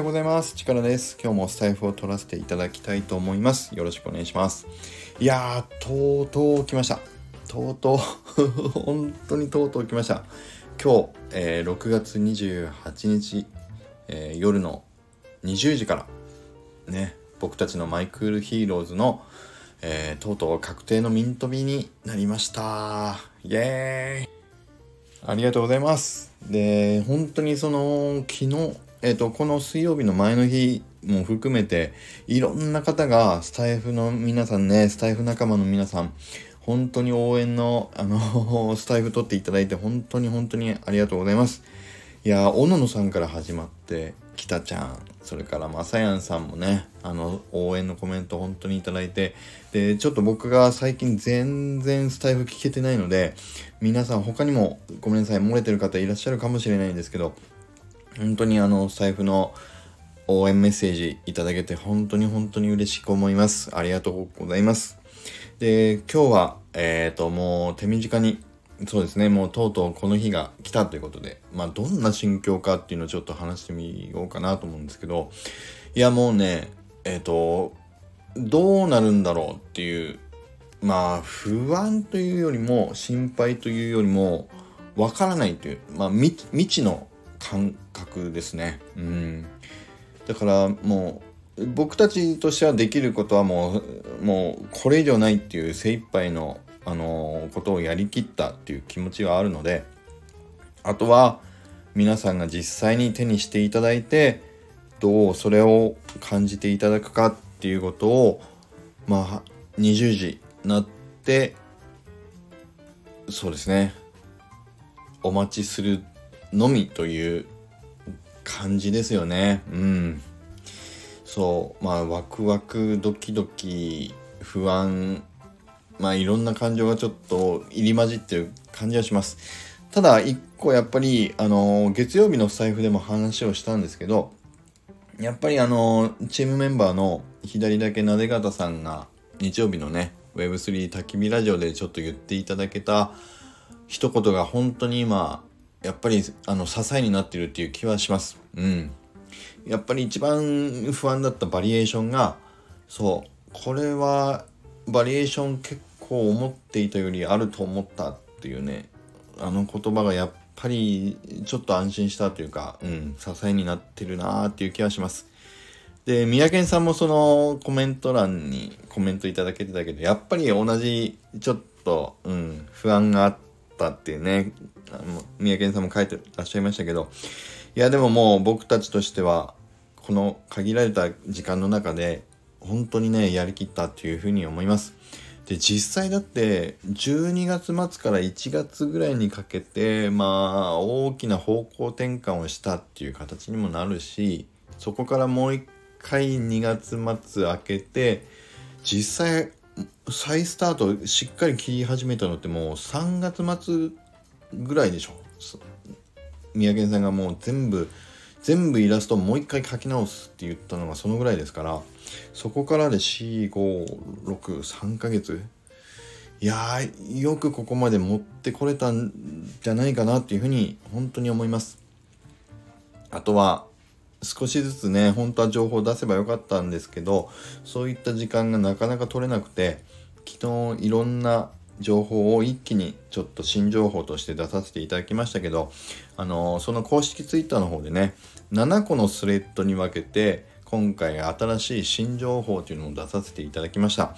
ようございます。力です。今日もスタエフを取らせていただきたいと思います。よろしくお願いします。いやー、とうとう来ました。とうとう 本当にとうとう来ました。今日、えー、6月28日、えー、夜の20時から、ね、僕たちのマイクロヒーローズの、えー、とうとう確定のミント日になりました。イエーイありがとうございます。で、本当にその、昨日、えっ、ー、と、この水曜日の前の日も含めて、いろんな方が、スタイフの皆さんね、スタイフ仲間の皆さん、本当に応援の、あの、スタイフ取っていただいて、本当に本当にありがとうございます。いや小野さんから始まって、北ちゃん、それからまさやんさんもね、あの、応援のコメント本当にいただいて、で、ちょっと僕が最近全然スタイフ聞けてないので、皆さん他にもごめんなさい、漏れてる方いらっしゃるかもしれないんですけど、本当にあの、財布の応援メッセージいただけて本当に本当に嬉しく思います。ありがとうございます。で、今日は、えっ、ー、と、もう手短に、そうですね、もうとうとうこの日が来たということで、まあ、どんな心境かっていうのをちょっと話してみようかなと思うんですけど、いや、もうね、えっ、ー、と、どうなるんだろうっていう、まあ、不安というよりも、心配というよりも、わからないという、まあ、未知の感覚ですね。うん。だからもう僕たちとしてはできることはもうもうこれ以上ないっていう精一杯のあのことをやりきったっていう気持ちがあるのであとは皆さんが実際に手にしていただいてどうそれを感じていただくかっていうことをまあ20時なってそうですねお待ちするのみという感じですよね。うん。そう、まあ、ワクワク、ドキドキ、不安、まあ、いろんな感情がちょっと入り混じってる感じはします。ただ、一個やっぱり、あの、月曜日の財布でも話をしたんですけど、やっぱりあの、チームメンバーの左だけなで方さんが、日曜日のね、Web3 焚き火ラジオでちょっと言っていただけた一言が本当に今、やっぱりあの支えになってるっていう気はします。うん。やっぱり一番不安だったバリエーションが、そう、これはバリエーション結構思っていたよりあると思ったっていうね、あの言葉がやっぱりちょっと安心したというか、うん、支えになってるなーっていう気はします。で、三宅さんもそのコメント欄にコメントいただけてたけど、やっぱり同じちょっと、うん、不安があ、ったっていうね、あの三宅さんも書いてらっしゃいましたけど、いやでももう僕たちとしては、この限られた時間の中で、本当にね、やりきったっていうふうに思います。で、実際だって12月末から1月ぐらいにかけて、まあ、大きな方向転換をしたっていう形にもなるし、そこからもう一回2月末開けて、実際再スタートしっかり切り始めたのってもう3月末ぐらいでしょ。宮城さんがもう全部全部イラストもう一回描き直すって言ったのがそのぐらいですからそこからで4563ヶ月。いやーよくここまで持ってこれたんじゃないかなっていうふうに本当に思います。あとは少しずつね本当は情報を出せばよかったんですけどそういった時間がなかなか取れなくて昨日いろんな情報を一気にちょっと新情報として出させていただきましたけどあのその公式 twitter の方でね7個のスレッドに分けて今回新しい新情報というのを出させていただきました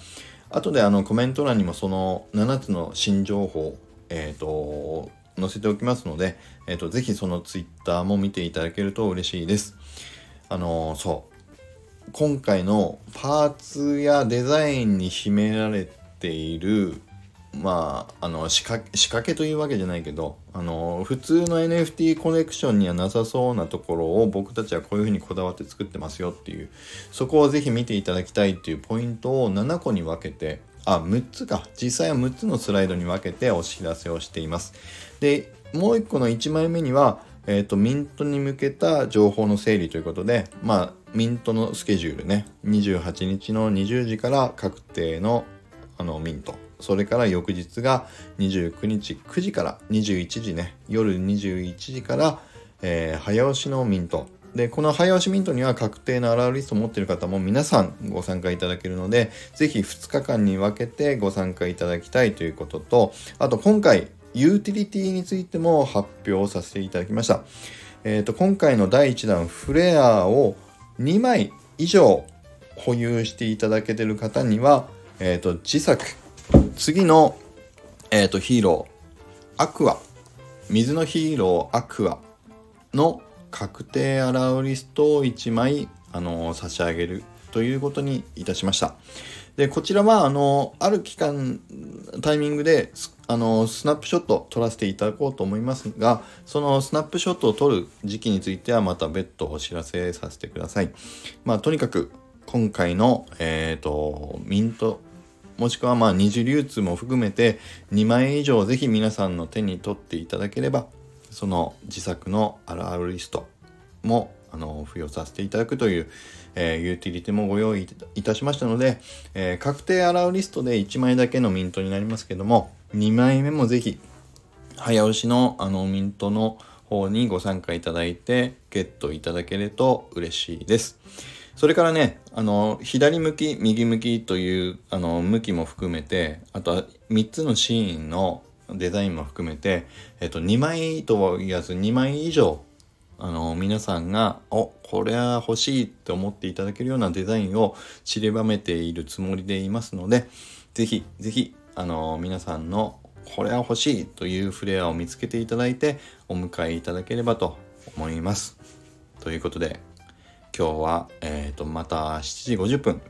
後であのコメント欄にもその7つの新情報えっ、ー、と載せておきますので、えっ、ー、と、ぜひそのツイッターも見ていただけると嬉しいです。あのー、そう。今回のパーツやデザインに秘められている、まあ、あの仕掛仕掛けというわけじゃないけど、あの普通の NFT コネクションにはなさそうなところを僕たちはこういうふうにこだわって作ってますよっていうそこをぜひ見ていただきたいっていうポイントを7個に分けてあ、6つか。実際は6つのスライドに分けてお知らせをしています。で、もう1個の1枚目には、えっ、ー、と、ミントに向けた情報の整理ということで、まあ、ミントのスケジュールね、28日の20時から確定のあのミント。それから翌日が29日9時から21時ね、夜21時から、えー、早押しのミント。で、この早押しミントには確定のアラーリストを持っている方も皆さんご参加いただけるので、ぜひ2日間に分けてご参加いただきたいということと、あと今回、ユーティリティについても発表させていただきました。えっ、ー、と、今回の第1弾フレアを2枚以上保有していただけている方には、えっ、ー、と、自作、次の、えっ、ー、と、ヒーロー、アクア、水のヒーロー、アクアの確定アラウリストを1枚、あの差し上げるということにいたしました。で、こちらは、あの、ある期間、タイミングで、あの、スナップショット撮らせていただこうと思いますが、そのスナップショットを撮る時期についてはまた別途お知らせさせてください。まあ、とにかく、今回の、えっ、ー、と、ミント、もしくはまあ二次流通も含めて2枚以上ぜひ皆さんの手に取っていただければその自作のアラールリストもあの付与させていただくという、えー、ユーティリティもご用意いたしましたので、えー、確定アラウリストで1枚だけのミントになりますけども2枚目もぜひ早押しのあのミントの方にご参加いただいてゲットいただけると嬉しいです。それからね、あの、左向き、右向きという、あの、向きも含めて、あとは3つのシーンのデザインも含めて、えっと、2枚とは言わず2枚以上、あの、皆さんが、お、これは欲しいって思っていただけるようなデザインを散りばめているつもりでいますので、ぜひ、ぜひ、あの、皆さんのこれは欲しいというフレアを見つけていただいて、お迎えいただければと思います。ということで、今日は、えっ、ー、と、また7時50分。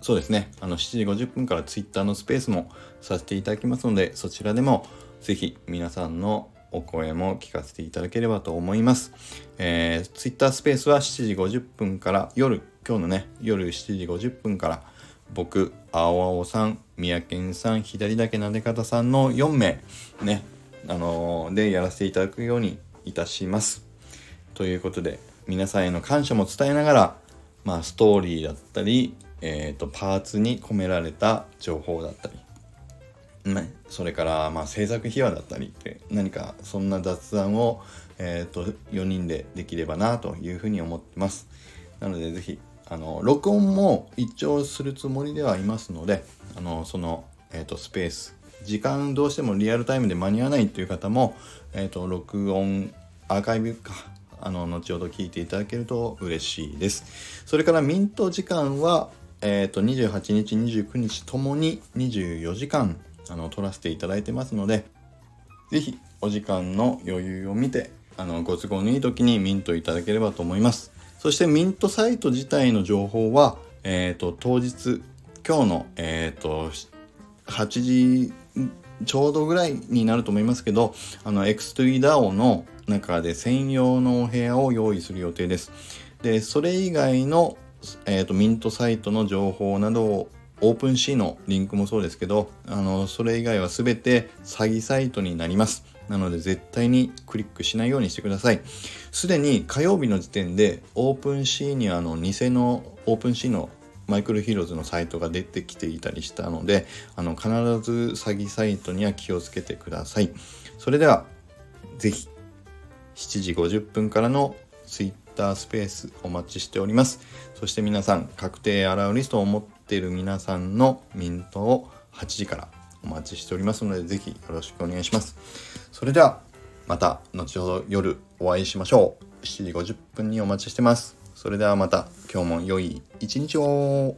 そうですね。あの、7時50分から Twitter のスペースもさせていただきますので、そちらでもぜひ皆さんのお声も聞かせていただければと思います。えー、Twitter スペースは7時50分から夜、今日のね、夜7時50分から僕、青青さん、三宅さん、左だけなで方さんの4名、ね、あのー、でやらせていただくようにいたします。ということで、皆さんへの感謝も伝えながら、まあ、ストーリーだったり、えーと、パーツに込められた情報だったり、ね、それから、まあ、制作秘話だったりって何かそんな雑談を、えーと、4人でできればなというふうに思ってます。なので是非あの録音も一応するつもりではいますのであのその、えーと、スペース時間どうしてもリアルタイムで間に合わないという方も、えーと録音アーカイブかあの後ほど聞いていただけると嬉しいです。それからミント時間は、えーと、28日29日ともに24時間あの取らせていただいてますので是非お時間の余裕を見てあのご都合のいい時にミントいただければと思います。そしてミントサイト自体の情報は、えーと、当日今日の、えーと、8時ちょうどぐらいになると思いますけどあの X3DAO の中で専用のお部屋を用意する予定です。で、それ以外の、えーと、ミントサイトの情報などを OpenSea のリンクもそうですけど、あの、それ以外は全て詐欺サイトになります。なので絶対にクリックしないようにしてください。すでに火曜日の時点で OpenSea にあの偽の OpenSea のマイクロヒーローズのサイトが出てきていたりしたので、あの必ず詐欺サイトには気をつけてください。それでは、ぜひ7時50分からの Twitter スペースお待ちしております。そして皆さん、確定アラウリストを持っている皆さんのミントを8時からお待ちしておりますので、ぜひよろしくお願いします。それでは、また後ほど夜お会いしましょう。7時50分にお待ちしてます。それではまた今日も良い一日を。